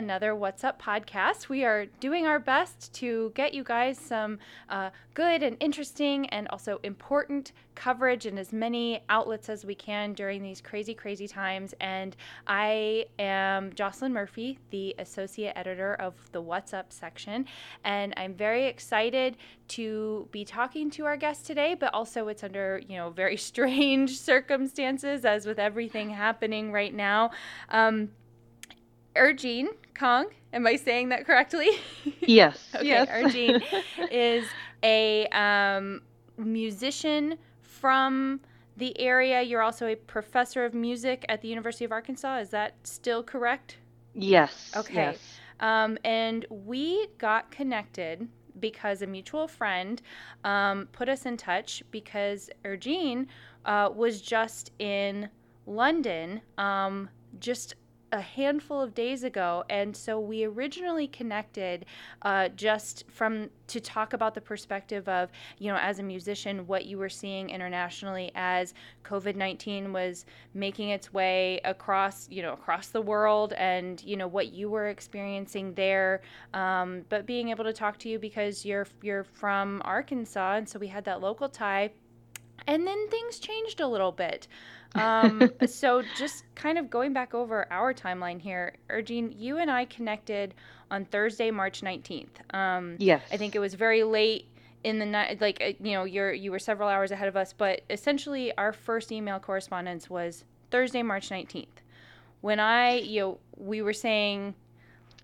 another What's Up podcast. We are doing our best to get you guys some uh, good and interesting and also important coverage in as many outlets as we can during these crazy, crazy times. And I am Jocelyn Murphy, the associate editor of the What's Up section. And I'm very excited to be talking to our guest today, but also it's under, you know, very strange circumstances, as with everything happening right now. Um, Er-Gene Kahng, am I saying that correctly? Yes. okay, yes. Er-Gene is a um, musician from the area. You're also a professor of music at the University of Arkansas. Is that still correct? Yes. Okay. Yes. Um, and we got connected because a mutual friend um, put us in touch because Ergene uh, was just in London um, just a handful of days ago and so we originally connected uh, just from to talk about the perspective of you know as a musician what you were seeing internationally as covid-19 was making its way across you know across the world and you know what you were experiencing there. Um, but being able to talk to you because you're you're from arkansas and so we had that local tie and then things changed a little bit um, so just kind of going back over our timeline here, Er-Gene, you and I connected on Thursday, March 19th. Um, yes. I think it was very late in the night, like, uh, you know, you're, you were several hours ahead of us, but essentially our first email correspondence was Thursday, March 19th. When I, you know, we were saying,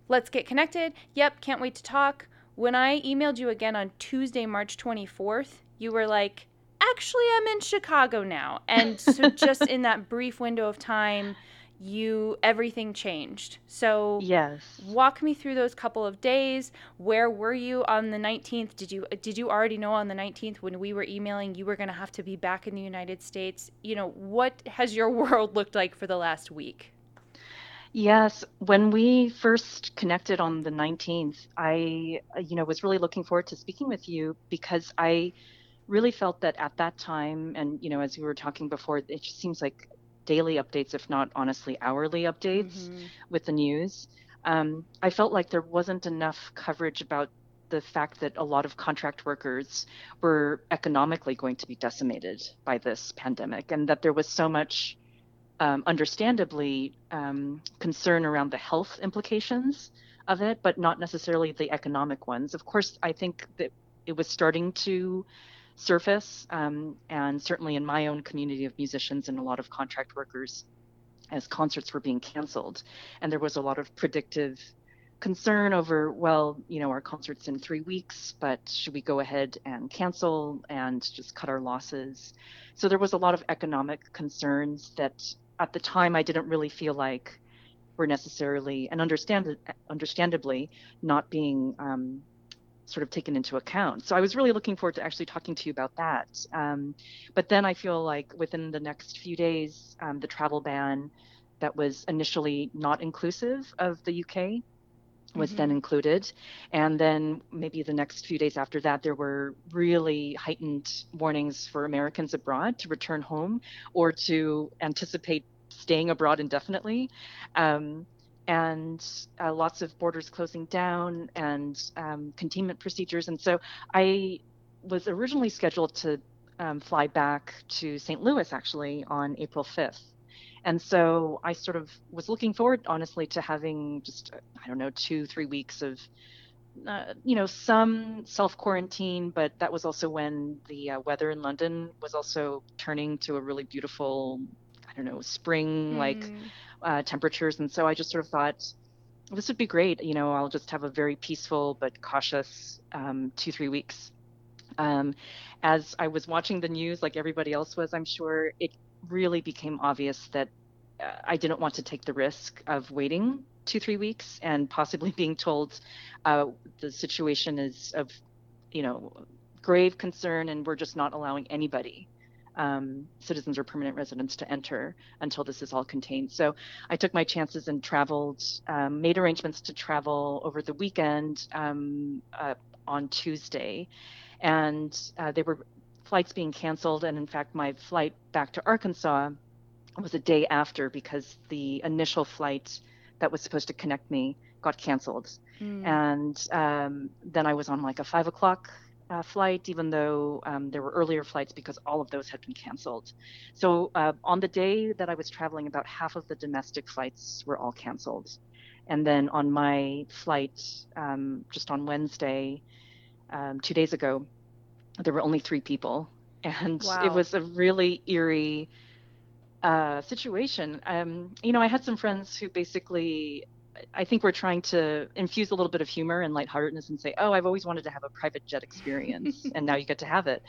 let's get connected. Yep, can't wait to talk. When I emailed you again on Tuesday, March 24th, you were like, actually I'm in Chicago now. And so just in that brief window of time, you everything changed. So yes. Walk me through those couple of days. Where were you on the 19th? Did you did you already know on the 19th when we were emailing you were going to have to be back in the United States? You know, what has your world looked like for the last week? Yes, when we first connected on the 19th, I you know was really looking forward to speaking with you because I really felt that at that time, and you know, as we were talking before, it just seems like daily updates, if not honestly hourly updates mm-hmm. with the news. Um, I felt like there wasn't enough coverage about the fact that a lot of contract workers were economically going to be decimated by this pandemic, and that there was so much, um, understandably, um, concern around the health implications of it, but not necessarily the economic ones. Of course, I think that it was starting to surface, um, and certainly in my own community of musicians and a lot of contract workers, as concerts were being canceled, and there was a lot of predictive concern over, well, you know, our concerts in three weeks, but should we go ahead and cancel and just cut our losses? So there was a lot of economic concerns that at the time I didn't really feel like were necessarily and understand understandably not being um, sort of taken into account. So I was really looking forward to actually talking to you about that. Um, but then I feel like within the next few days, um, the travel ban that was initially not inclusive of the UK was mm-hmm. then included. And then maybe the next few days after that, there were really heightened warnings for Americans abroad to return home or to anticipate staying abroad indefinitely. Um, and uh, lots of borders closing down and um, containment procedures. And so I was originally scheduled to um, fly back to St. Louis actually on April 5th. And so I sort of was looking forward, honestly, to having just, I don't know, two, three weeks of, uh, you know, some self quarantine, but that was also when the uh, weather in London was also turning to a really beautiful, I don't know, spring like. Mm uh, temperatures. And so I just sort of thought, this would be great. You know, I'll just have a very peaceful but cautious um, two, three weeks. Um, as I was watching the news, like everybody else was, I'm sure, it really became obvious that uh, I didn't want to take the risk of waiting two, three weeks and possibly being told uh, the situation is of, you know, grave concern and we're just not allowing anybody um, citizens or permanent residents to enter until this is all contained. So I took my chances and traveled, um, made arrangements to travel over the weekend um, uh, on Tuesday. And uh, there were flights being canceled. And in fact, my flight back to Arkansas was a day after because the initial flight that was supposed to connect me got canceled. Mm. And um, then I was on like a five o'clock uh, flight, even though um, there were earlier flights because all of those had been canceled. So uh, on the day that I was traveling, about half of the domestic flights were all canceled. And then on my flight, um, just on Wednesday, um, two days ago, there were only three people. And wow. it was a really eerie uh, situation. Um, you know, I had some friends who basically I think we're trying to infuse a little bit of humor and lightheartedness and say, "Oh, I've always wanted to have a private jet experience, and now you get to have it."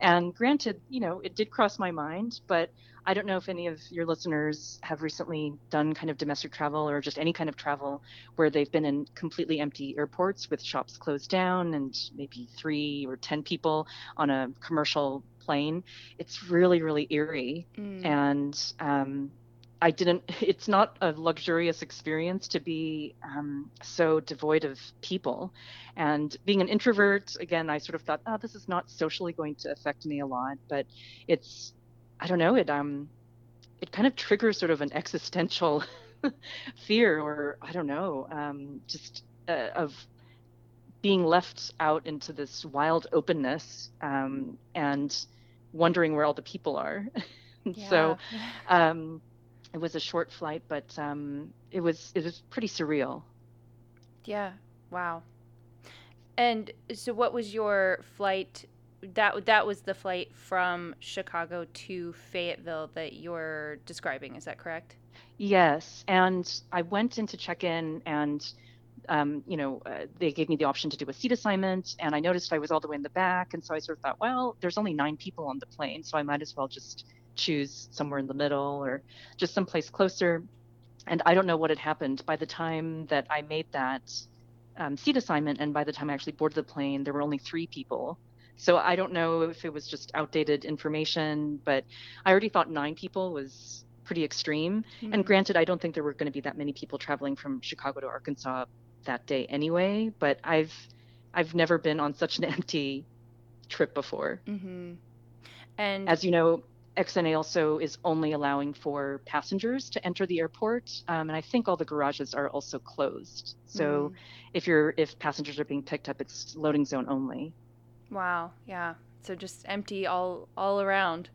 And granted, you know, it did cross my mind, but I don't know if any of your listeners have recently done kind of domestic travel or just any kind of travel where they've been in completely empty airports with shops closed down and maybe three or ten people on a commercial plane. It's really, really eerie, mm. and um, I didn't. It's not a luxurious experience to be um, so devoid of people, and being an introvert, again, I sort of thought, oh, this is not socially going to affect me a lot, but it's, I don't know, it um, it kind of triggers sort of an existential fear, or I don't know, um, just uh, of being left out into this wild openness um, and wondering where all the people are. yeah. so. Um, it was a short flight, but um, it was it was pretty surreal. Yeah. Wow. And so, what was your flight? That that was the flight from Chicago to Fayetteville that you're describing. Is that correct? Yes. And I went in to check in, and um, you know, uh, they gave me the option to do a seat assignment, and I noticed I was all the way in the back, and so I sort of thought, well, there's only nine people on the plane, so I might as well just choose somewhere in the middle or just someplace closer. And I don't know what had happened by the time that I made that um, seat assignment, and by the time I actually boarded the plane, there were only three people. So I don't know if it was just outdated information, but I already thought nine people was pretty extreme. Mm-hmm. And granted, I don't think there were going to be that many people traveling from Chicago to Arkansas that day anyway. But I've I've never been on such an empty trip before. Mm-hmm. And as you know, XNA also is only allowing for passengers to enter the airport, um, and I think all the garages are also closed. So mm. if you're if passengers are being picked up, it's loading zone only. Wow. Yeah. So just empty all all around.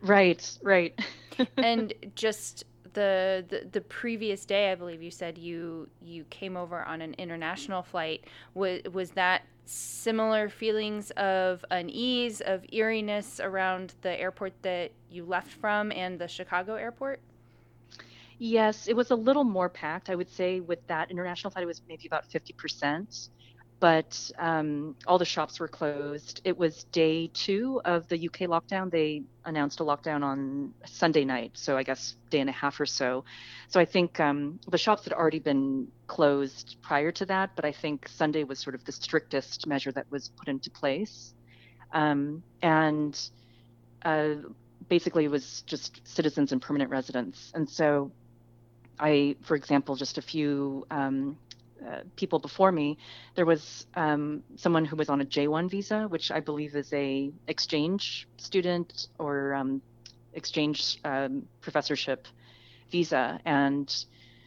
Right. Right. and just the, the the previous day, I believe you said you you came over on an international flight. Was was that similar feelings of unease, of eeriness around the airport that you left from and the Chicago airport? Yes, it was a little more packed. I would say with that international flight, it was maybe about 50% but um, all the shops were closed. It was day two of the UK lockdown. They announced a lockdown on Sunday night, so I guess day and a half or so. So I think um, the shops had already been closed prior to that, but I think Sunday was sort of the strictest measure that was put into place. Um, and uh, basically, it was just citizens and permanent residents. And so I, for example, just a few um, uh, people before me, there was um, someone who was on a J1 visa, which I believe is a exchange student or um, exchange um, professorship visa, and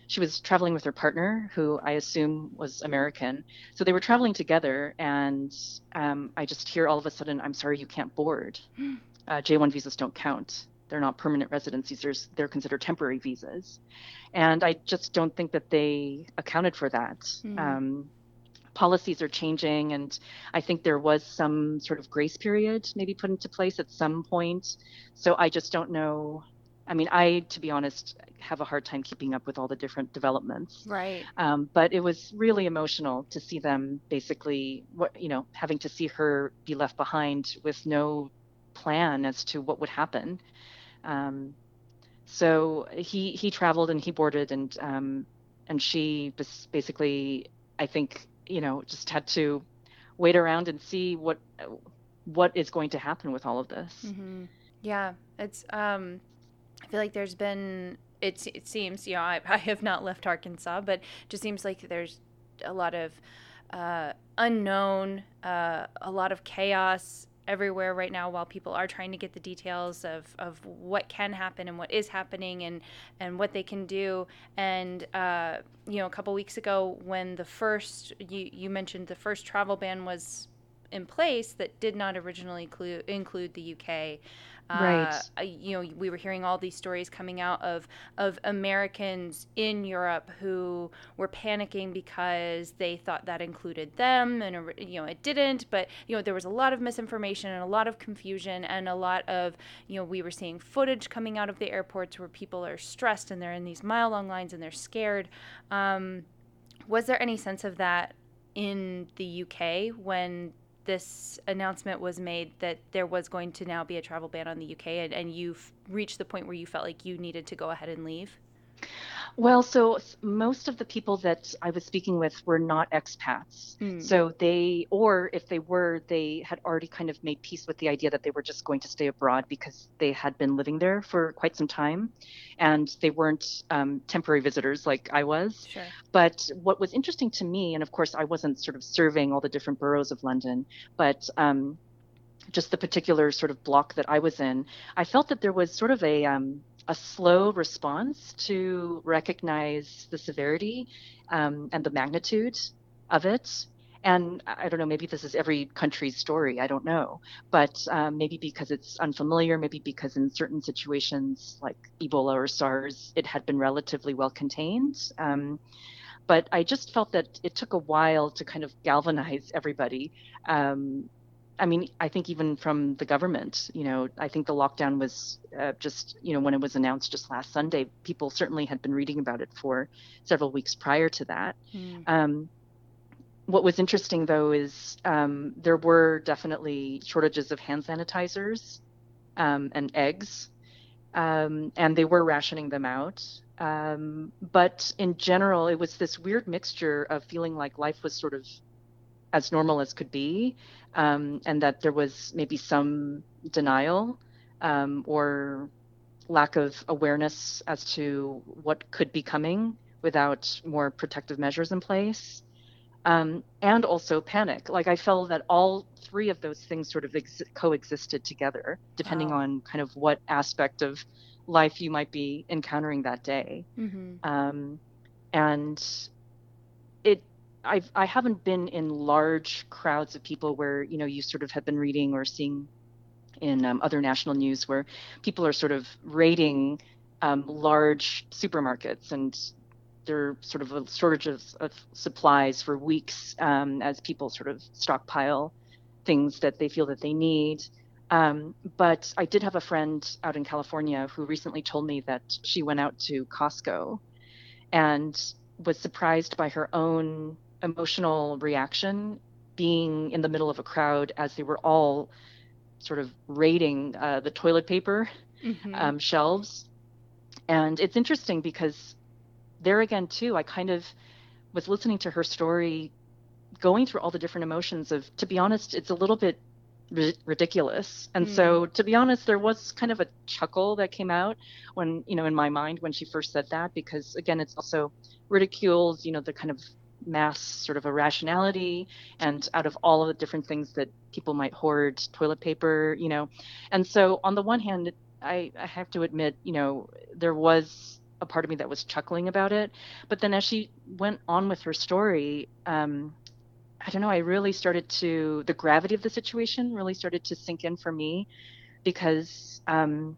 she was traveling with her partner, who I assume was American. So they were traveling together, and um, I just hear all of a sudden, "I'm sorry, you can't board. Uh, J1 visas don't count." They're not permanent residencies they're, they're considered temporary visas. And i just don't think that they accounted for that. Mm. um, policies are changing and i think there was some sort of grace period maybe put into place at some point. So i just don't know. I mean i to be honest have a hard time keeping up with all the different developments. Right. Um, but it was really emotional to see them basically what you know having to see her be left behind with no plan as to what would happen um, so he he traveled and he boarded and um, and she basically I think you know just had to wait around and see what what is going to happen with all of this. Mm-hmm. Yeah, it's um, I feel like there's been it it seems you know I, I have not left Arkansas, but just seems like there's a lot of uh, unknown, uh, a lot of chaos everywhere right now while people are trying to get the details of, of what can happen and what is happening and, and what they can do. And, uh, you know, a couple weeks ago when the first, you, you mentioned the first travel ban was in place that did not originally include, include the UK. Right. Uh, you know, we were hearing all these stories coming out of of Americans in Europe who were panicking because they thought that included them, and you know, it didn't. But you know, there was a lot of misinformation and a lot of confusion, and a lot of you know, we were seeing footage coming out of the airports where people are stressed and they're in these mile long lines and they're scared. Um, was there any sense of that in the UK when this announcement was made that there was going to now be a travel ban on the UK, and, and you've reached the point where you felt like you needed to go ahead and leave? Well, so most of the people that I was speaking with were not expats. Mm. So they, or if they were, they had already kind of made peace with the idea that they were just going to stay abroad because they had been living there for quite some time and they weren't um, temporary visitors like I was. Sure. But what was interesting to me, and of course, I wasn't sort of surveying all the different boroughs of London, but um, just the particular sort of block that I was in, I felt that there was sort of a, um, a slow response to recognize the severity um, and the magnitude of it. And I don't know, maybe this is every country's story. I don't know. But um, maybe because it's unfamiliar, maybe because in certain situations like Ebola or SARS, it had been relatively well contained. Um, but I just felt that it took a while to kind of galvanize everybody um, I mean, I think even from the government, you know, I think the lockdown was uh, just, you know, when it was announced just last Sunday, people certainly had been reading about it for several weeks prior to that. Mm. Um, what was interesting though is um, there were definitely shortages of hand sanitizers um, and eggs, um, and they were rationing them out. Um, but in general, it was this weird mixture of feeling like life was sort of as normal as could be, um, and that there was maybe some denial um, or lack of awareness as to what could be coming without more protective measures in place. Um, and also panic. Like I felt that all three of those things sort of ex- coexisted together, depending wow. on kind of what aspect of life you might be encountering that day. Mm-hmm. Um, and I've I haven't been in large crowds of people where you know you sort of have been reading or seeing in um, other national news where people are sort of raiding um, large supermarkets and there sort of a shortage of, of supplies for weeks um, as people sort of stockpile things that they feel that they need. Um, but I did have a friend out in California who recently told me that she went out to Costco and was surprised by her own emotional reaction being in the middle of a crowd as they were all sort of raiding uh, the toilet paper mm-hmm. um, shelves. And it's interesting because there again, too, I kind of was listening to her story, going through all the different emotions of, to be honest, it's a little bit ri- ridiculous. And mm. so, to be honest, there was kind of a chuckle that came out when, you know, in my mind when she first said that, because again, it's also ridicules, you know, the kind of mass sort of irrationality and out of all of the different things that people might hoard toilet paper you know. And so on the one hand I, I have to admit you know there was a part of me that was chuckling about it. But then as she went on with her story um, i don't know i really started to the gravity of the situation really started to sink in for me because um,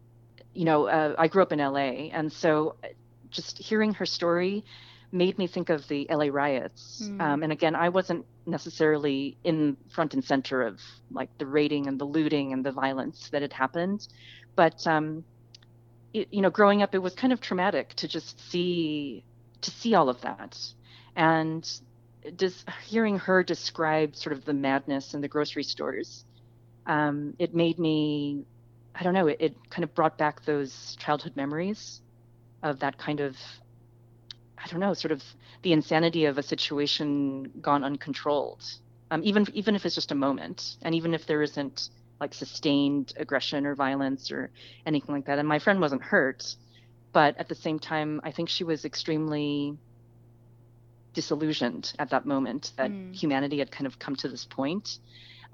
you know uh, i grew up in la and so uh, just hearing her story made me think of the LA riots. Mm. Um, and again, I wasn't necessarily in front and center of like the raiding and the looting and the violence that had happened, but um, it, you know, growing up, it was kind of traumatic to just see to see all of that, and just hearing her describe sort of the madness in the grocery stores, um, it made me, I don't know, it, it kind of brought back those childhood memories of that kind of I don't know, sort of the insanity of a situation gone uncontrolled. Um, even even if it's just a moment, and even if there isn't like sustained aggression or violence or anything like that. And my friend wasn't hurt, but at the same time, I think she was extremely disillusioned at that moment that mm. humanity had kind of come to this point.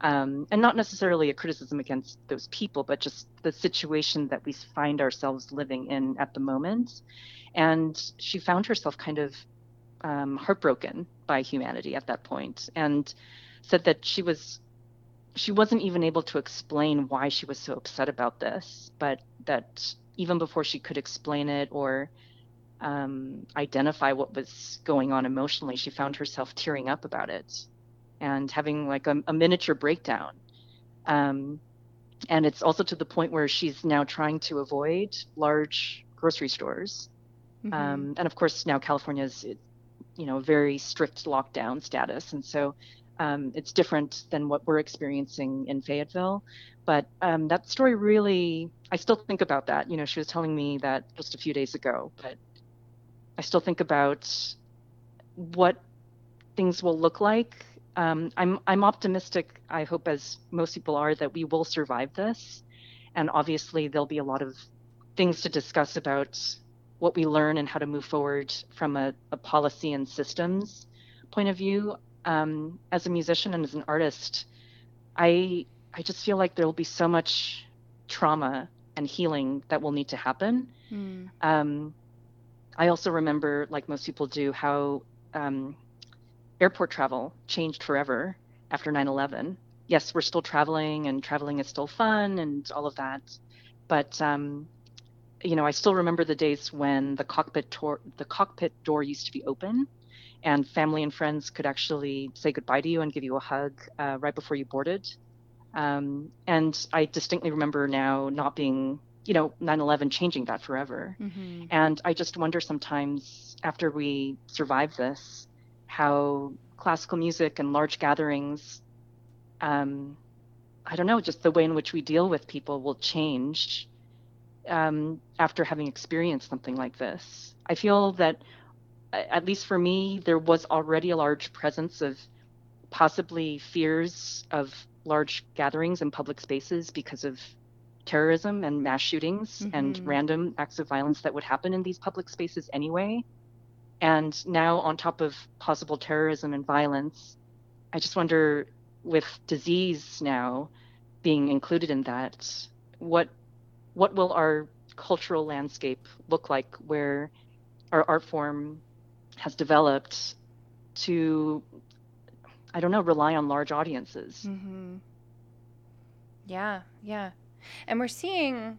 Um, and not necessarily a criticism against those people, but just the situation that we find ourselves living in at the moment. And she found herself kind of um, heartbroken by humanity at that point, and said that she was she wasn't even able to explain why she was so upset about this, but that even before she could explain it or um, identify what was going on emotionally, she found herself tearing up about it and having like a, a miniature breakdown. Um, and it's also to the point where she's now trying to avoid large grocery stores. Mm-hmm. Um, and of course, now California's, you know, very strict lockdown status, and so um, it's different than what we're experiencing in Fayetteville. But um, that story really, I still think about that. You know, she was telling me that just a few days ago, but I still think about what things will look like. Um, I'm I'm optimistic. I hope, as most people are, that we will survive this, and obviously there'll be a lot of things to discuss about what we learn and how to move forward from a, a policy and systems point of view. Um, as a musician and as an artist, I I just feel like there will be so much trauma and healing that will need to happen. Mm. Um, I also remember, like most people do, how um, airport travel changed forever after 9 11. Yes, we're still traveling and traveling is still fun and all of that. But, um, you know, I still remember the days when the cockpit, tor- the cockpit door used to be open and family and friends could actually say goodbye to you and give you a hug uh, right before you boarded. Um, and I distinctly remember now not being you know 9-11 changing that forever mm-hmm. and i just wonder sometimes after we survive this how classical music and large gatherings um, i don't know just the way in which we deal with people will change um, after having experienced something like this i feel that at least for me there was already a large presence of possibly fears of large gatherings in public spaces because of terrorism and mass shootings mm-hmm. and random acts of violence that would happen in these public spaces anyway. And now, on top of possible terrorism and violence, I just wonder with disease now being included in that, what what will our cultural landscape look like where our art form has developed to I don't know, rely on large audiences. Mm-hmm. Yeah, yeah. And we're seeing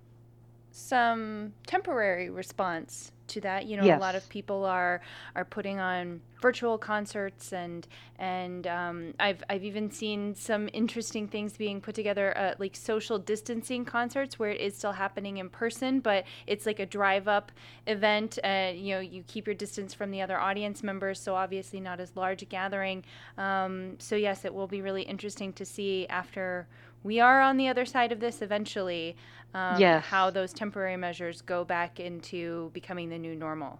some temporary response to that. You know, yes. a lot of people are are putting on virtual concerts, and and um, I've I've even seen some interesting things being put together, uh, like social distancing concerts, where it is still happening in person, but it's like a drive up event. Uh, you know, you keep your distance from the other audience members, so obviously not as large a gathering. Um, so yes, it will be really interesting to see after we are on the other side of this eventually. Um, yes. How those temporary measures go back into becoming the new normal.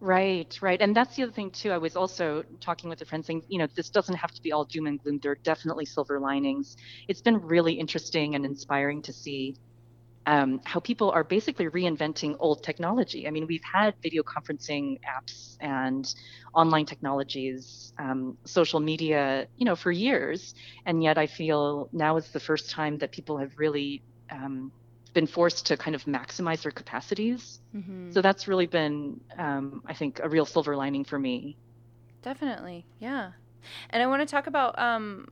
Right, right. And that's the other thing, too. I was also talking with a friend saying, you know, this doesn't have to be all doom and gloom. There are definitely silver linings. It's been really interesting and inspiring to see um, how people are basically reinventing old technology. I mean, we've had video conferencing apps and online technologies, um, social media, you know, for years, and yet I feel now is the first time that people have really um, been forced to kind of maximize their capacities. Mm-hmm. So that's really been, um, I think, a real silver lining for me. Definitely, yeah. And I want to talk about um,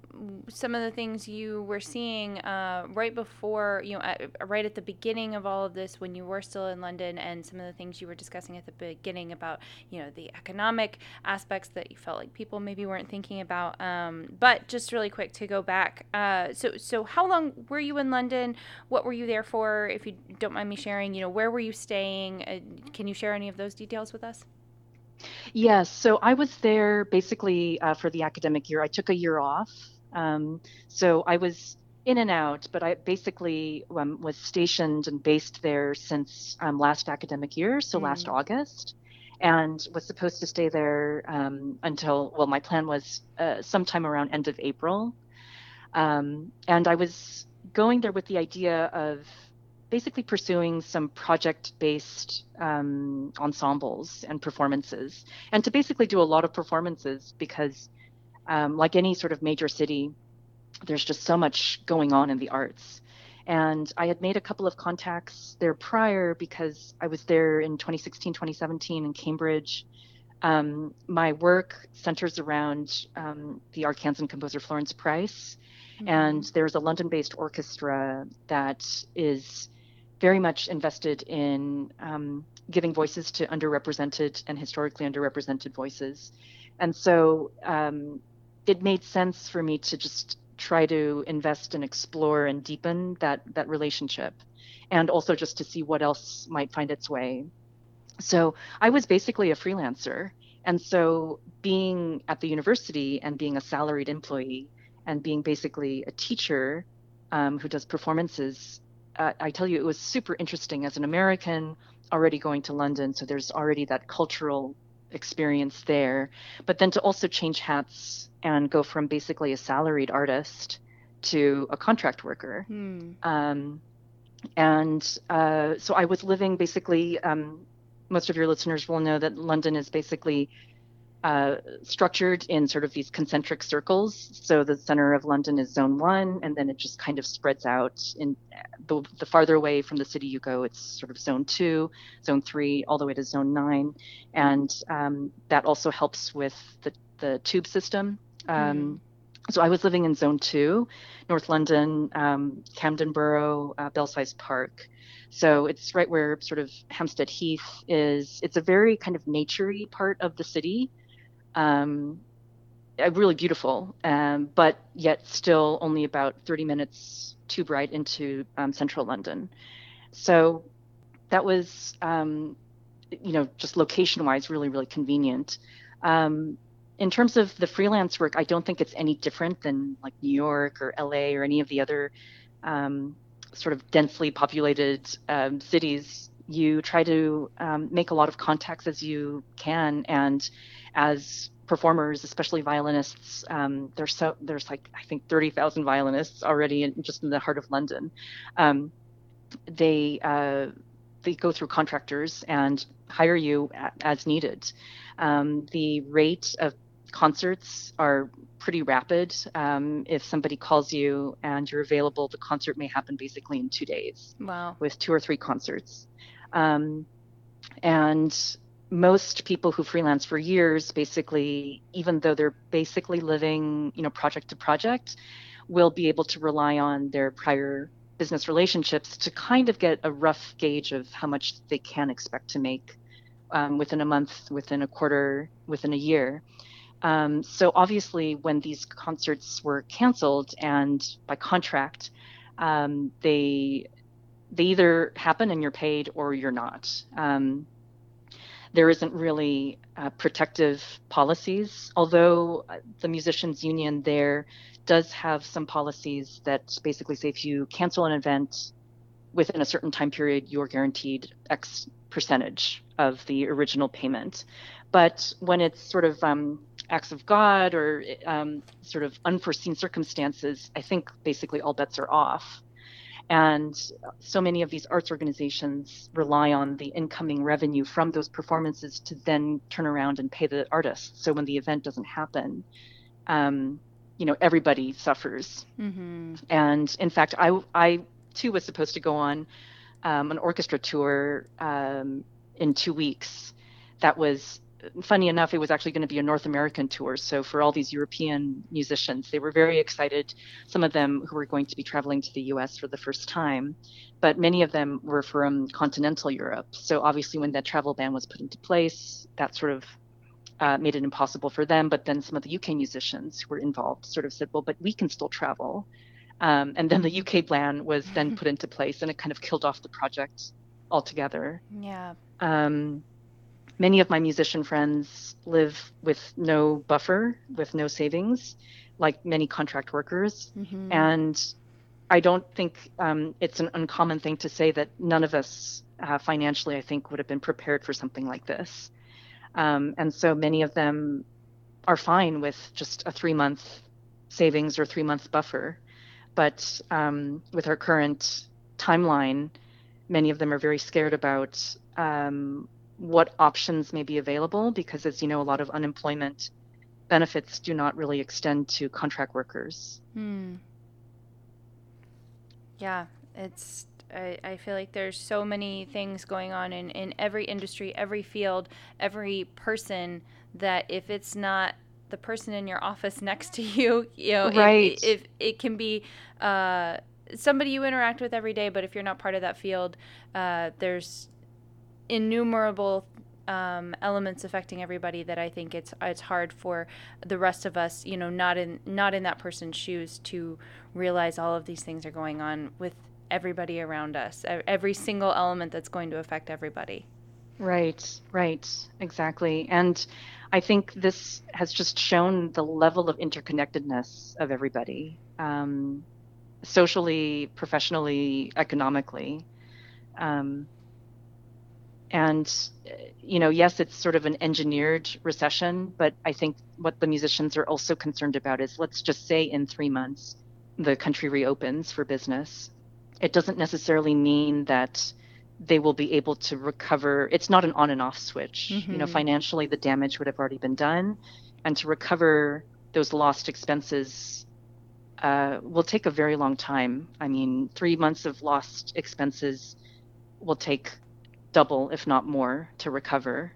some of the things you were seeing uh, right before, you know, at, right at the beginning of all of this when you were still in London, and some of the things you were discussing at the beginning about, you know, the economic aspects that you felt like people maybe weren't thinking about. Um, but just really quick to go back. Uh, so, so how long were you in London? What were you there for? If you don't mind me sharing, you know, where were you staying? Uh, can you share any of those details with us? Yes. So I was there basically uh, for the academic year. I took a year off. Um, so I was in and out, but I basically um, was stationed and based there since um, last academic year, so mm. last August, and was supposed to stay there um, until, well, my plan was uh, sometime around end of April. Um, and I was going there with the idea of basically pursuing some project-based um, ensembles and performances, and to basically do a lot of performances because, um, like any sort of major city, there's just so much going on in the arts. And I had made a couple of contacts there prior because I was there in 2016, 2017 in Cambridge. Um, my work centers around um, the Arkansan composer Florence Price. Mm-hmm. And there's a London based orchestra that is very much invested in um, giving voices to underrepresented and historically underrepresented voices. And so um, it made sense for me to just try to invest and explore and deepen that that relationship and also just to see what else might find its way so i was basically a freelancer and so being at the university and being a salaried employee and being basically a teacher um, who does performances uh, i tell you it was super interesting as an american already going to london so there's already that cultural experience there but then to also change hats and go from basically a salaried artist to a contract worker. Hmm. Um, and uh, so I was living basically, um, most of your listeners will know that London is basically uh, structured in sort of these concentric circles. So the center of London is zone one, and then it just kind of spreads out. In the, the farther away from the city you go, it's sort of zone two, zone three, all the way to zone nine. And um, that also helps with the, the tube system. Um, mm. So I was living in Zone Two, North London, um, Camden Borough, uh, Belsize Park. So it's right where sort of Hampstead Heath is. It's a very kind of naturey part of the city. Um, uh, really beautiful, um, but yet still only about 30 minutes tube ride into um, central London. So that was, um, you know, just location wise, really, really convenient. Um, in terms of the freelance work, I don't think it's any different than like New York or LA or any of the other um, sort of densely populated cities. You try to um, make a lot of contacts as you can, and as performers, especially violinists, um, there's so there's like I think thirty thousand violinists already in, just in the heart of London. Um, they uh, they go through contractors and hire you as needed. Um, the rate of concerts are pretty rapid. Um, if somebody calls you and you're available, the concert may happen basically in two days. Wow. With two or three concerts. Um, and most people who freelance for years, basically, even though they're basically living, you know, project to project, will be able to rely on their prior business relationships to kind of get a rough gauge of how much they can expect to make um, within a month, within a quarter, within a year. Um, so obviously, when these concerts were canceled and by contract, um, they they either happen and you're paid or you're not. Um, there isn't really uh, protective policies, although uh, the musicians union there does have some policies that basically say if you cancel an event within a certain time period, you're guaranteed X percentage of the original payment. But when it's sort of um, acts of God or um, sort of unforeseen circumstances, I think basically all bets are off. And so many of these arts organizations rely on the incoming revenue from those performances to then turn around and pay the artists. So when the event doesn't happen, um, you know, everybody suffers. Mm-hmm. And in fact, I, I too was supposed to go on um, an orchestra tour um, in two weeks. That was funny enough, it was actually going to be a North American tour. So for all these European musicians, they were very excited. Some of them who were going to be traveling to the U.S. for the first time, but many of them were from continental Europe. So obviously, when that travel ban was put into place, that sort of uh, made it impossible for them. But then some of the UK musicians who were involved sort of said, "Well, but we can still travel." Um, and then the UK ban was then put into place, and it kind of killed off the project altogether. Yeah. Um, many of my musician friends live with no buffer, with no savings, like many contract workers. Mm-hmm. And I don't think um, it's an uncommon thing to say that none of us uh, financially, I think, would have been prepared for something like this. Um, and so many of them are fine with just a three month savings or three month buffer. But um, with our current timeline, many of them are very scared about um, what options may be available because as you know a lot of unemployment benefits do not really extend to contract workers. Hmm. Yeah, it's I, I feel like there's so many things going on in, in every industry, every field, every person that if it's not the person in your office next to you, you know, Right. if, if it can be uh, somebody you interact with every day, but if you're not part of that field, uh, there's innumerable um, elements affecting everybody that I think it's it's hard for the rest of us, you know, not in not in that person's shoes to realize all of these things are going on with everybody around us, every single element that's going to affect everybody. Right, right, exactly. And I think this has just shown the level of interconnectedness of everybody, um, socially, professionally, economically. Um, and, you know, yes, it's sort of an engineered recession, but I think what the musicians are also concerned about is let's just say in three months the country reopens for business. It doesn't necessarily mean that they will be able to recover. It's not an on and off switch. You know, Mhm. financially, the damage would have already been done. And to recover those lost expenses uh, will take a very long time. I mean, three months of lost expenses will take double, if not more, to recover.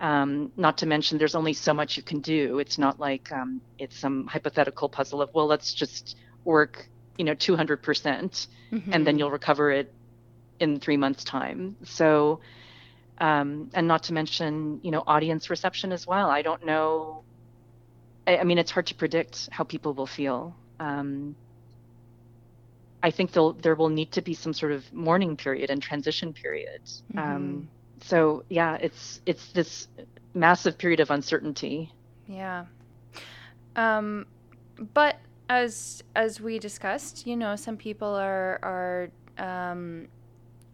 Um, not to mention, there's only so much you can do. It's not like um, it's some hypothetical puzzle of, well, let's just work, you know, 200%, and then Mhm. you'll recover it in three months' time. So, um, and not to mention, you know, audience reception as well. I don't know. I, I mean, it's hard to predict how people will feel. Um, I think there will need to be some sort of mourning period and transition period. Mhm. Um, so yeah, it's it's this massive period of uncertainty. Yeah. Um, but as as we discussed, you know, some people are are um,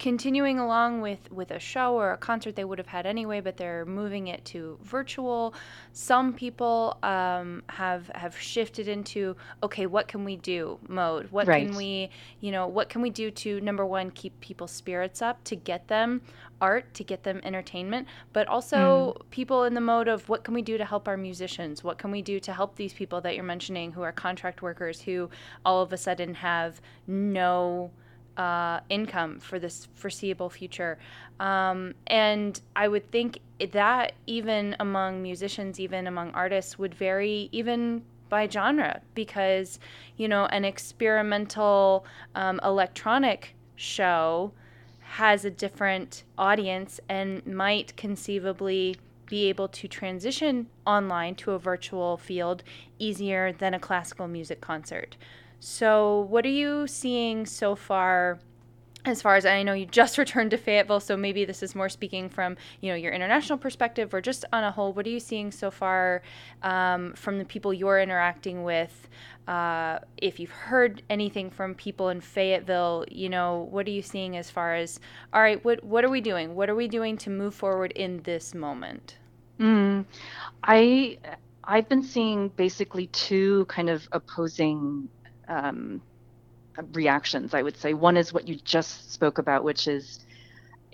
continuing along with with a show or a concert they would have had anyway, but they're moving it to virtual. Some people um, have have shifted into okay, what can we do mode? What Right. can we, you know, what can we do to number one keep people's spirits up, to get them art, to get them entertainment, but also people in the mode of what can we do to help our musicians? What can we do to help these people that you're mentioning who are contract workers who all of a sudden have no uh, income for this foreseeable future. Um, and I would think that even among musicians, even among artists, would vary even by genre because, you know, an experimental um, electronic show has a different audience and might conceivably be able to transition online to a virtual field easier than a classical music concert. So, what are you seeing so far? As far as I know, you just returned to Fayetteville, so maybe this is more speaking from you know your international perspective, or just on a whole. What are you seeing so far um, from the people you're interacting with? Uh, if you've heard anything from people in Fayetteville, you know what are you seeing as far as all right? What what are we doing? What are we doing to move forward in this moment? Mm, I I've been seeing basically two kind of opposing um, reactions. I would say one is what you just spoke about, which is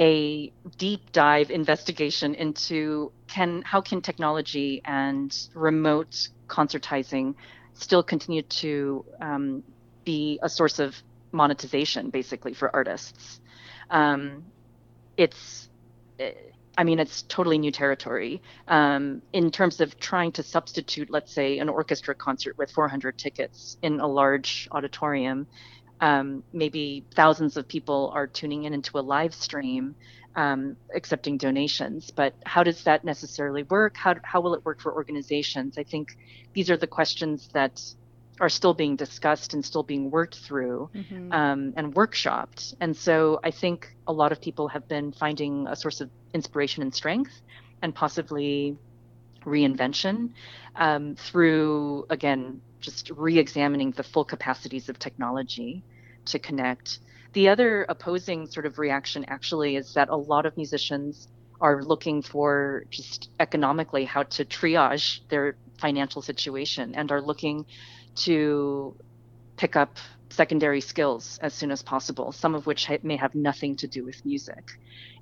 a deep dive investigation into can how can technology and remote concertizing still continue to um, be a source of monetization, basically for artists. Um, it's I mean, it's totally new territory um, in terms of trying to substitute, let's say, an orchestra concert with 400 tickets in a large auditorium. Um, maybe thousands of people are tuning in into a live stream, um, accepting donations. But how does that necessarily work? How, how will it work for organizations? I think these are the questions that are still being discussed and still being worked through Mm-hmm. um, and workshopped. And so I think a lot of people have been finding a source of inspiration and strength and possibly reinvention um, through, again, just re examining the full capacities of technology to connect. The other opposing sort of reaction actually is that a lot of musicians are looking for just economically how to triage their financial situation and are looking to pick up secondary skills as soon as possible, some of which may have nothing to do with music.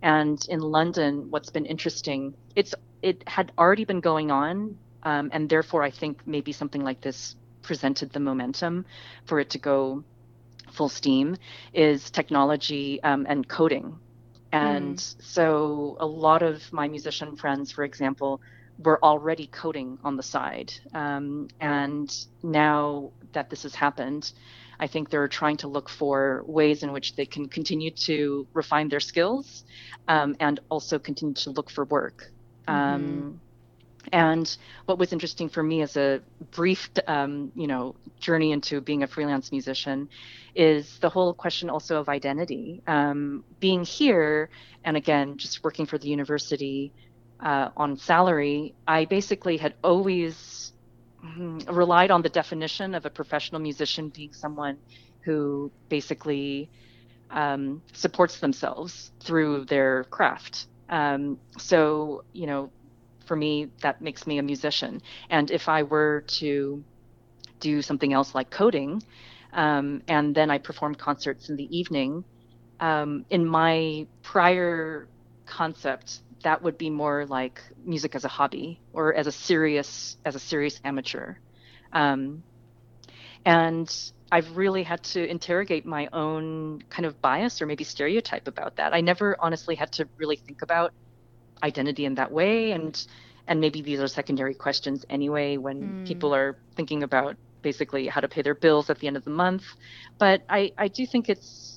And in London, what's been interesting, it's it had already been going on Um, and therefore, I think maybe something like this presented the momentum for it to go full steam is technology um, and coding. And mm. so a lot of my musician friends, for example, were already coding on the side. Um, and now that this has happened, I think they're trying to look for ways in which they can continue to refine their skills um, and also continue to look for work. Mm-hmm. Um, and what was interesting for me as a brief, um, you know, journey into being a freelance musician is the whole question also of identity. Um, being here, and again, just working for the university uh, on salary, I basically had always mm, relied on the definition of a professional musician being someone who basically um, supports themselves through their craft. Um, so, you know, for me, that makes me a musician. And if I were to do something else like coding, um, and then I perform concerts in the evening, um, in my prior concept, that would be more like music as a hobby or as a serious as a serious amateur. Um, and I've really had to interrogate my own kind of bias or maybe stereotype about that. I never honestly had to really think about identity in that way and and maybe these are secondary questions anyway when mm. people are thinking about basically how to pay their bills at the end of the month but i i do think it's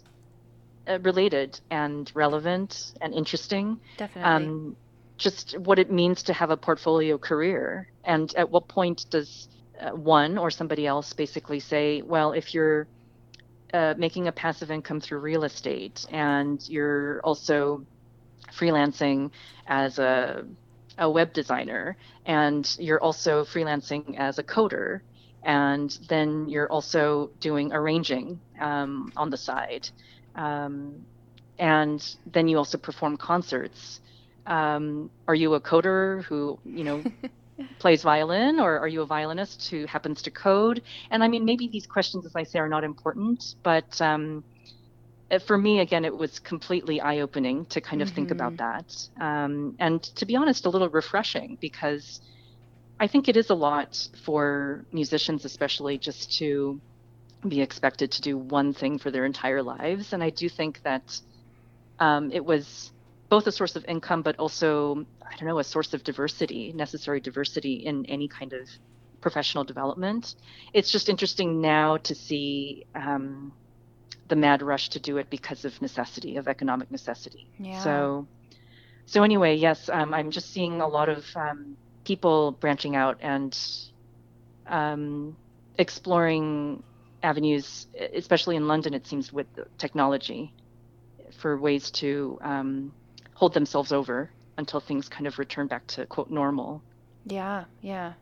related and relevant and interesting. Definitely. Um, just what it means to have a portfolio career. And at what point does uh, one or somebody else basically say well if you're uh, making a passive income through real estate and you're also freelancing as a, a web designer and you're also freelancing as a coder and then you're also doing arranging um, on the side um, and then you also perform concerts um, are you a coder who you know plays violin or are you a violinist who happens to code and i mean maybe these questions as i say are not important but um, uh, for me again it was completely eye-opening to kind of mm-hmm. think about mm-hmm. that um, and to be honest a little refreshing because i think it is a lot for musicians especially just to be expected to do one thing for their entire lives and i do think that um, it was both a source of income but also i don't know a source of diversity necessary diversity in any kind of professional development it's just interesting now to see um, the mad rush to do it because of necessity, of economic necessity. Yeah. So, so anyway, yes, um, I'm just seeing a lot of um, people branching out and um, exploring avenues, especially in London, it seems, with technology for ways to um, hold themselves over until things kind of return back to quote normal. Yeah, yeah.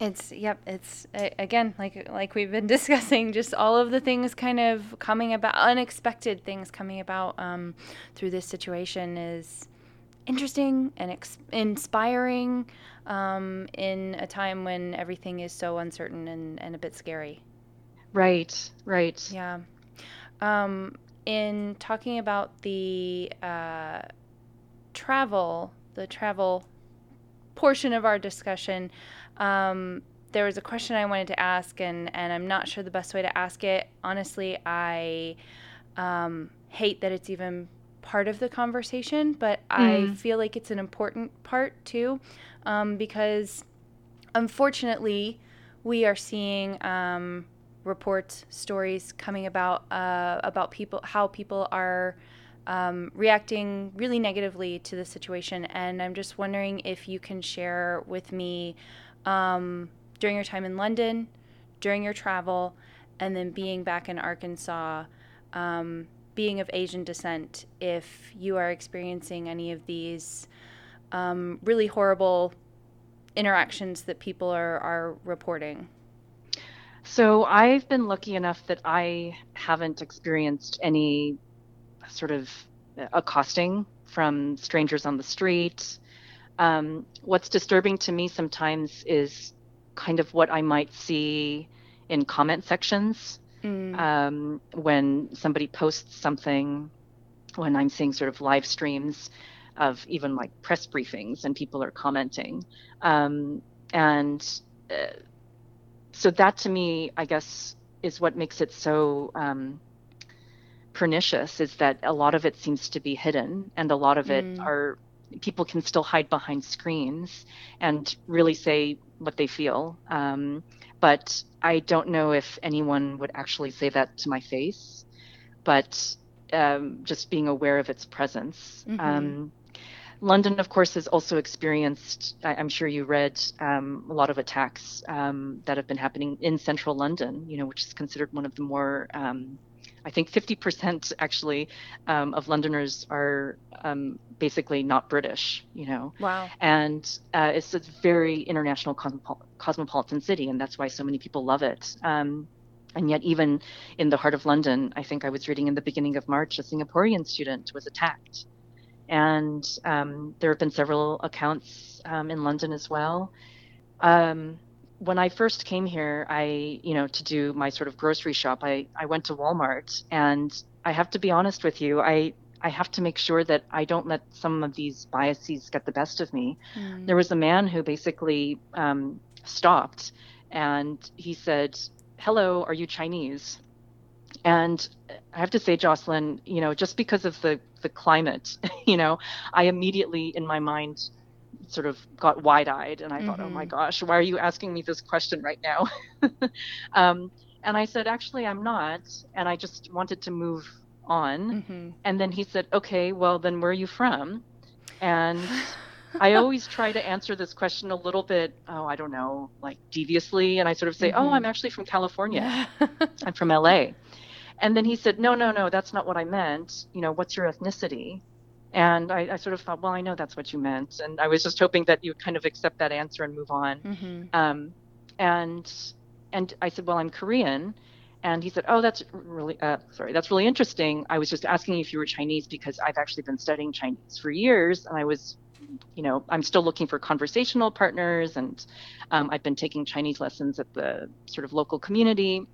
It's yep. It's again like like we've been discussing, just all of the things kind of coming about, unexpected things coming about um, through this situation is interesting and ex- inspiring um, in a time when everything is so uncertain and, and a bit scary. Right. Right. Yeah. Um, in talking about the uh, travel, the travel portion of our discussion. Um, there was a question I wanted to ask, and, and I'm not sure the best way to ask it. Honestly, I um, hate that it's even part of the conversation, but mm. I feel like it's an important part too, um, because unfortunately, we are seeing um, reports, stories coming about uh, about people, how people are um, reacting really negatively to the situation. And I'm just wondering if you can share with me um, during your time in London, during your travel, and then being back in Arkansas, um, being of Asian descent, if you are experiencing any of these um, really horrible interactions that people are, are reporting. So I've been lucky enough that I haven't experienced any sort of accosting from strangers on the street. Um, what's disturbing to me sometimes is kind of what I might see in comment sections mm. um, when somebody posts something, when I'm seeing sort of live streams. of even like press briefings, and people are commenting. Um, and uh, so that to me, I guess, is what makes it so um, pernicious is that a lot of it seems to be hidden and a lot of it mm. are people can still hide behind screens and really say what they feel. Um, but I don't know if anyone would actually say that to my face. But um, just being aware of its presence. Mm-hmm. Um, London, of course, has also experienced, I, am sure you read, um, a lot of attacks um, that have been happening in central London, you know, which is considered one of the more um, I think 50% actually um, of Londoners are um, basically not British, you know. Wow. And uh, it's a very international cosmopol- cosmopolitan city, and that's why so many people love it. Um, and yet, even in the heart of London, I think I was reading in the beginning of March, a Singaporean student was attacked. And um, there have been several accounts um, in London as well. Um, when I first came here, I, you know, to do my sort of grocery shop, I, I went to Walmart and I have to be honest with you, I, I have to make sure that I don't let some of these biases get the best of me. Mm. There was a man who basically um, stopped and he said, Hello, are you Chinese? And I have to say, Jocelyn, you know, just because of the, the climate, you know, I immediately in my mind sort of got wide eyed and I mm-hmm. thought, oh my mm-hmm. gosh, why are you asking me this question right now? um, and I said, actually, I'm not. And I just wanted to move on. Mm-hmm. And then he said, okay, well, then where are you from? And I always try to answer this question a little bit, oh, I don't know, like deviously. And I sort of say, mm-hmm. oh, I'm actually from California. I'm from LA. And then he said, no, no, no, that's not what I meant. You know, what's your ethnicity? And I, I, sort of thought, well, I know that's what you meant. And I was just hoping that you would kind of accept that answer and move on. Mm-hmm. Um, and and I said, well, I'm Korean. And he said, oh, that's really, uh, sorry, that's really interesting. I was just asking if you were Chinese because I've actually been studying Chinese for years. And I was, you know, I'm still looking for conversational partners. And um, I've been taking Chinese lessons at the sort of local community.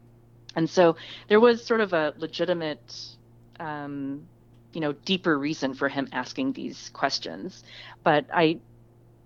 And so there was sort of a legitimate um, you know deeper reason for him asking these questions. But i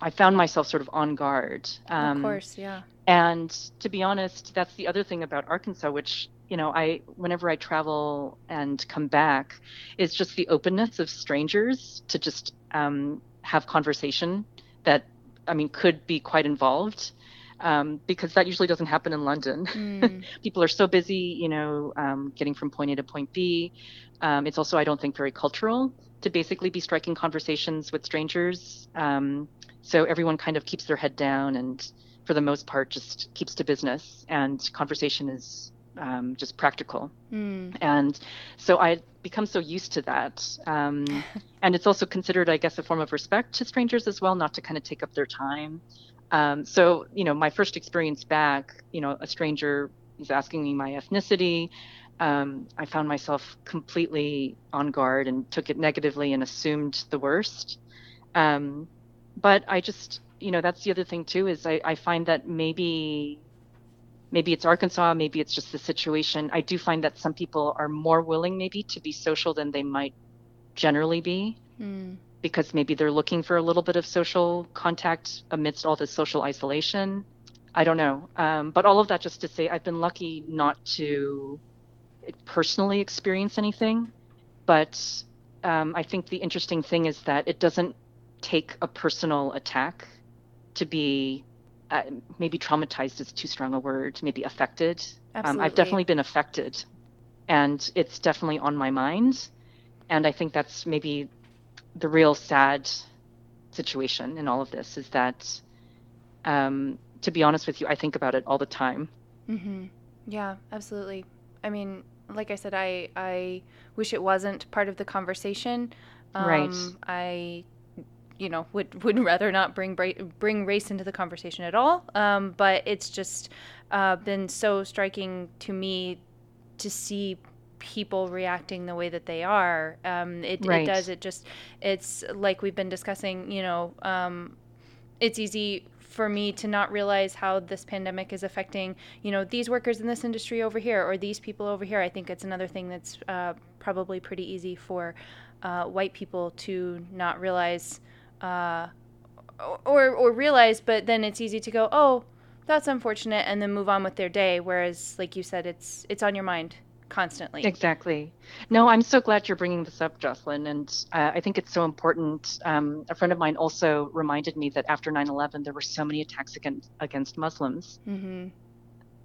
i found myself sort of on guard um, of course yeah. and to be honest that's the other thing about arkansas which you know i whenever i travel and come back is just the openness of strangers to just um, have conversation that i mean could be quite involved um, because that usually doesn't happen in London. Mm. People are so busy, you know, um, getting from point A to point B. Um, it's also, I don't think, very cultural to basically be striking conversations with strangers. Um, so everyone kind of keeps their head down and, for the most part, just keeps to business. And conversation is um, just practical. Mm. And so I become so used to that. Um, and it's also considered, I guess, a form of respect to strangers as well, not to kind of take up their time. Um, so, you know, my first experience back, you know, a stranger is asking me my ethnicity. Um, I found myself completely on guard and took it negatively and assumed the worst. Um, but I just, you know, that's the other thing too is I, I find that maybe, maybe it's Arkansas, maybe it's just the situation. I do find that some people are more willing maybe to be social than they might generally be. Mm because maybe they're looking for a little bit of social contact amidst all this social isolation. I don't know. Um, but all of that just to say, I've been lucky not to personally experience anything. But um, I think the interesting thing is that it doesn't take a personal attack to be uh, maybe traumatized is too strong a word, maybe affected. Um, I've definitely been affected, and it's definitely on my mind. And I think that's maybe the real sad situation in all of this is that, um, to be honest with you, I think about it all the time. Mm-hmm. Yeah, absolutely. I mean, like I said, I I wish it wasn't part of the conversation. Um, right. I, you know, would would rather not bring bring race into the conversation at all. Um, but it's just uh, been so striking to me to see people reacting the way that they are. Um, it, right. it does. It just, it's like we've been discussing, you know, um, it's easy for me to not realize how this pandemic is affecting, you know, these workers in this industry over here or these people over here. I think it's another thing that's uh, probably pretty easy for uh, white people to not realize uh, or or realize, but then it's easy to go, oh, that's unfortunate, and then move on with their day. Whereas, like you said, it's it's on your mind constantly. Exactly. No, I'm so glad you're bringing this up, Jocelyn. And uh, I think it's so important. Um, a friend of mine also reminded me that after 9 11, there were so many attacks against, against Muslims. Mm-hmm.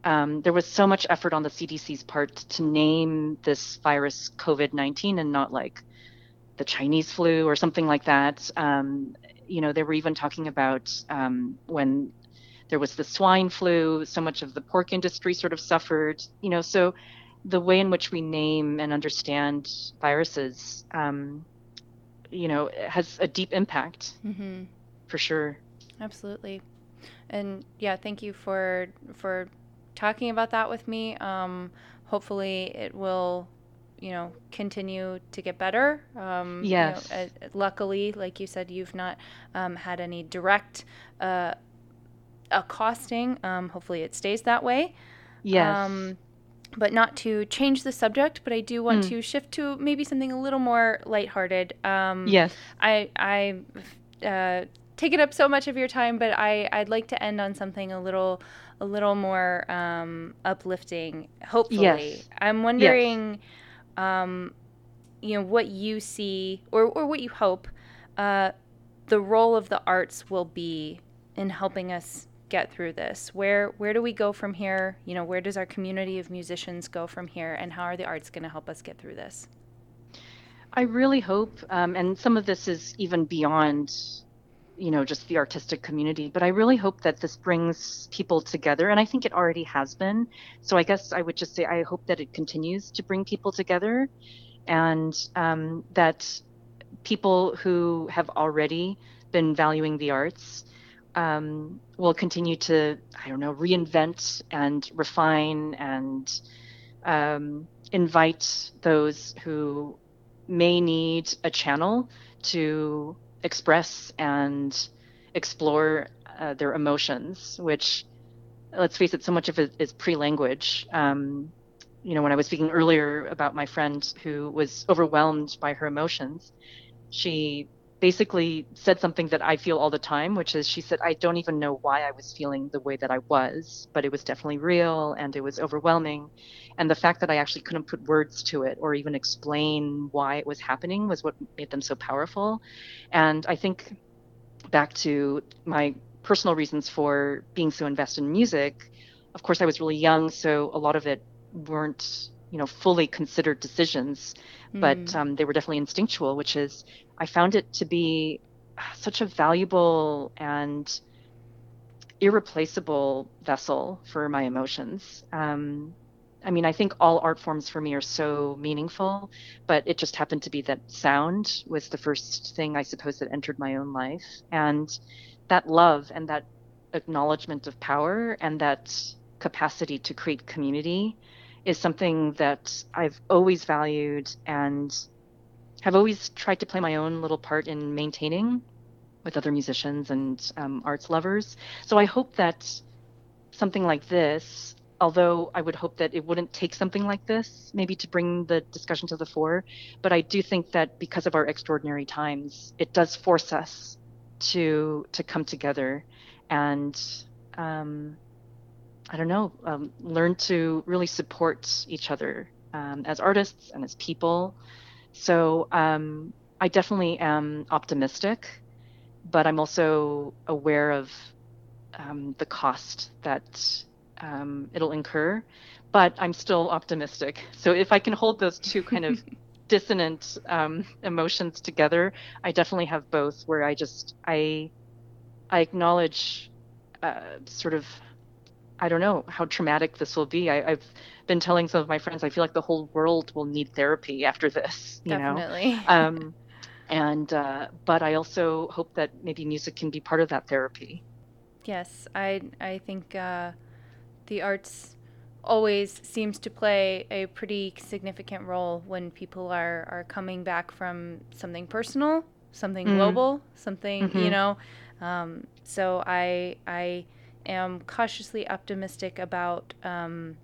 Um, there was so much effort on the CDC's part to name this virus COVID 19 and not like the Chinese flu or something like that. Um, you know, they were even talking about um, when there was the swine flu, so much of the pork industry sort of suffered, you know, so the way in which we name and understand viruses, um, you know, has a deep impact mm-hmm. for sure. Absolutely. And yeah, thank you for, for talking about that with me. Um, hopefully it will you know continue to get better. Um, yes. You know, uh, luckily, like you said, you've not um, had any direct uh, accosting. Um, hopefully, it stays that way. Yes. Um, but not to change the subject, but I do want mm. to shift to maybe something a little more lighthearted. Um, yes. I I uh, taken up so much of your time, but I I'd like to end on something a little a little more um, uplifting. Hopefully, yes. I'm wondering. Yes um, you know, what you see or, or what you hope uh, the role of the arts will be in helping us get through this. Where where do we go from here? You know, where does our community of musicians go from here, and how are the arts going to help us get through this? I really hope, um, and some of this is even beyond you know just the artistic community but i really hope that this brings people together and i think it already has been so i guess i would just say i hope that it continues to bring people together and um, that people who have already been valuing the arts um, will continue to i don't know reinvent and refine and um, invite those who may need a channel to express and explore uh, their emotions, which, let's face it, so much of it is pre language. Um, you know, when I was speaking earlier about my friend who was overwhelmed by her emotions, she basically said something that I feel all the time, which is she said, I don't even know why I was feeling the way that I was, but it was definitely real and it was overwhelming. And the fact that I actually couldn't put words to it or even explain why it was happening was what made them so powerful. And I think back to my personal reasons for being so invested in music, of course, I was really young, so a lot of it weren't you know fully considered decisions mm. but um, they were definitely instinctual which is i found it to be such a valuable and irreplaceable vessel for my emotions um, i mean i think all art forms for me are so meaningful but it just happened to be that sound was the first thing i suppose that entered my own life and that love and that acknowledgement of power and that capacity to create community is something that I've always valued and have always tried to play my own little part in maintaining with other musicians and um, arts lovers. So I hope that something like this, although I would hope that it wouldn't take something like this maybe to bring the discussion to the fore, but I do think that because of our extraordinary times, it does force us to to come together and um, I don't know, um, learn to really support each other um, as artists and as people. So um, I definitely am optimistic, but I'm also aware of um, the cost that um, it'll incur. But I'm still optimistic. So if I can hold those two kind of dissonant um, emotions together, I definitely have both. Where I just I I acknowledge uh, sort of I don't know how traumatic this will be. I, have been telling some of my friends I feel like the whole world will need therapy after this. You Definitely. know, um, and uh, but I also hope that maybe music can be part of that therapy. Yes, I I think uh, the arts always seems to play a pretty significant role when people are are coming back from something personal, something mm-hmm. global, something mm-hmm. you know. Um, so I I am cautiously optimistic about um,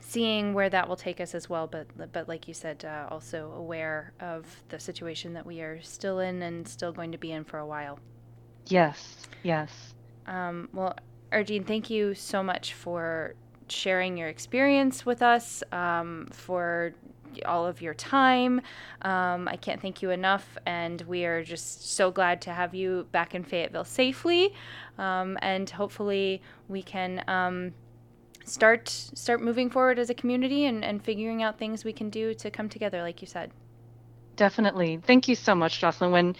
seeing where that will take us as well. But but like you said, uh, also aware of the situation that we are still in and still going to be in for a while. Yes, yes. Um, well, Er-Gene, thank you so much for sharing your experience with us, um, for all of your time. Um, I can't thank you enough, and we are just so glad to have you back in Fayetteville safely. Um, and hopefully, we can um, start start moving forward as a community and, and figuring out things we can do to come together, like you said. Definitely. Thank you so much, Jocelyn. When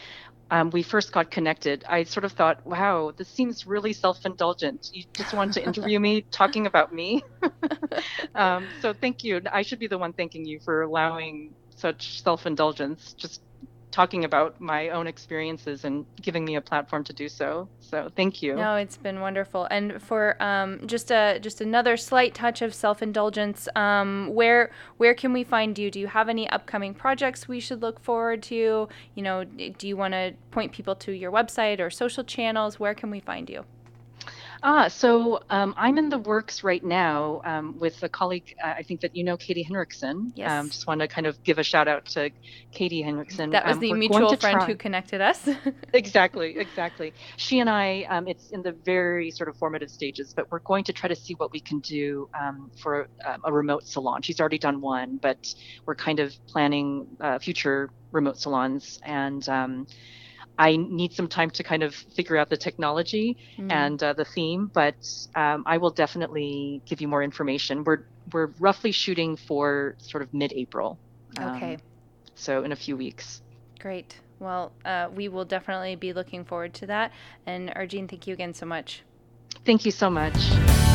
um, we first got connected, I sort of thought, wow, this seems really self indulgent. You just wanted to interview me talking about me. um, so thank you. I should be the one thanking you for allowing such self indulgence. Just talking about my own experiences and giving me a platform to do so. So thank you. No, it's been wonderful. And for um, just a just another slight touch of self indulgence, um, where where can we find you? Do you have any upcoming projects we should look forward to? You know, do you want to point people to your website or social channels? Where can we find you? Ah, so um, I'm in the works right now um, with a colleague. Uh, I think that you know Katie Henriksen. Yes. Um, just want to kind of give a shout out to Katie Henriksen. That was Um, the mutual friend try- who connected us. exactly, exactly. She and I, um, it's in the very sort of formative stages, but we're going to try to see what we can do um, for um, a remote salon. She's already done one, but we're kind of planning uh, future remote salons and. Um, I need some time to kind of figure out the technology Mm. and uh, the theme, but um, I will definitely give you more information. We're we're roughly shooting for sort of mid-April. um, okay. So in a few weeks. Great. Well, uh, we will definitely be looking forward to that. And Er-Gene, thank you again so much. Thank you so much.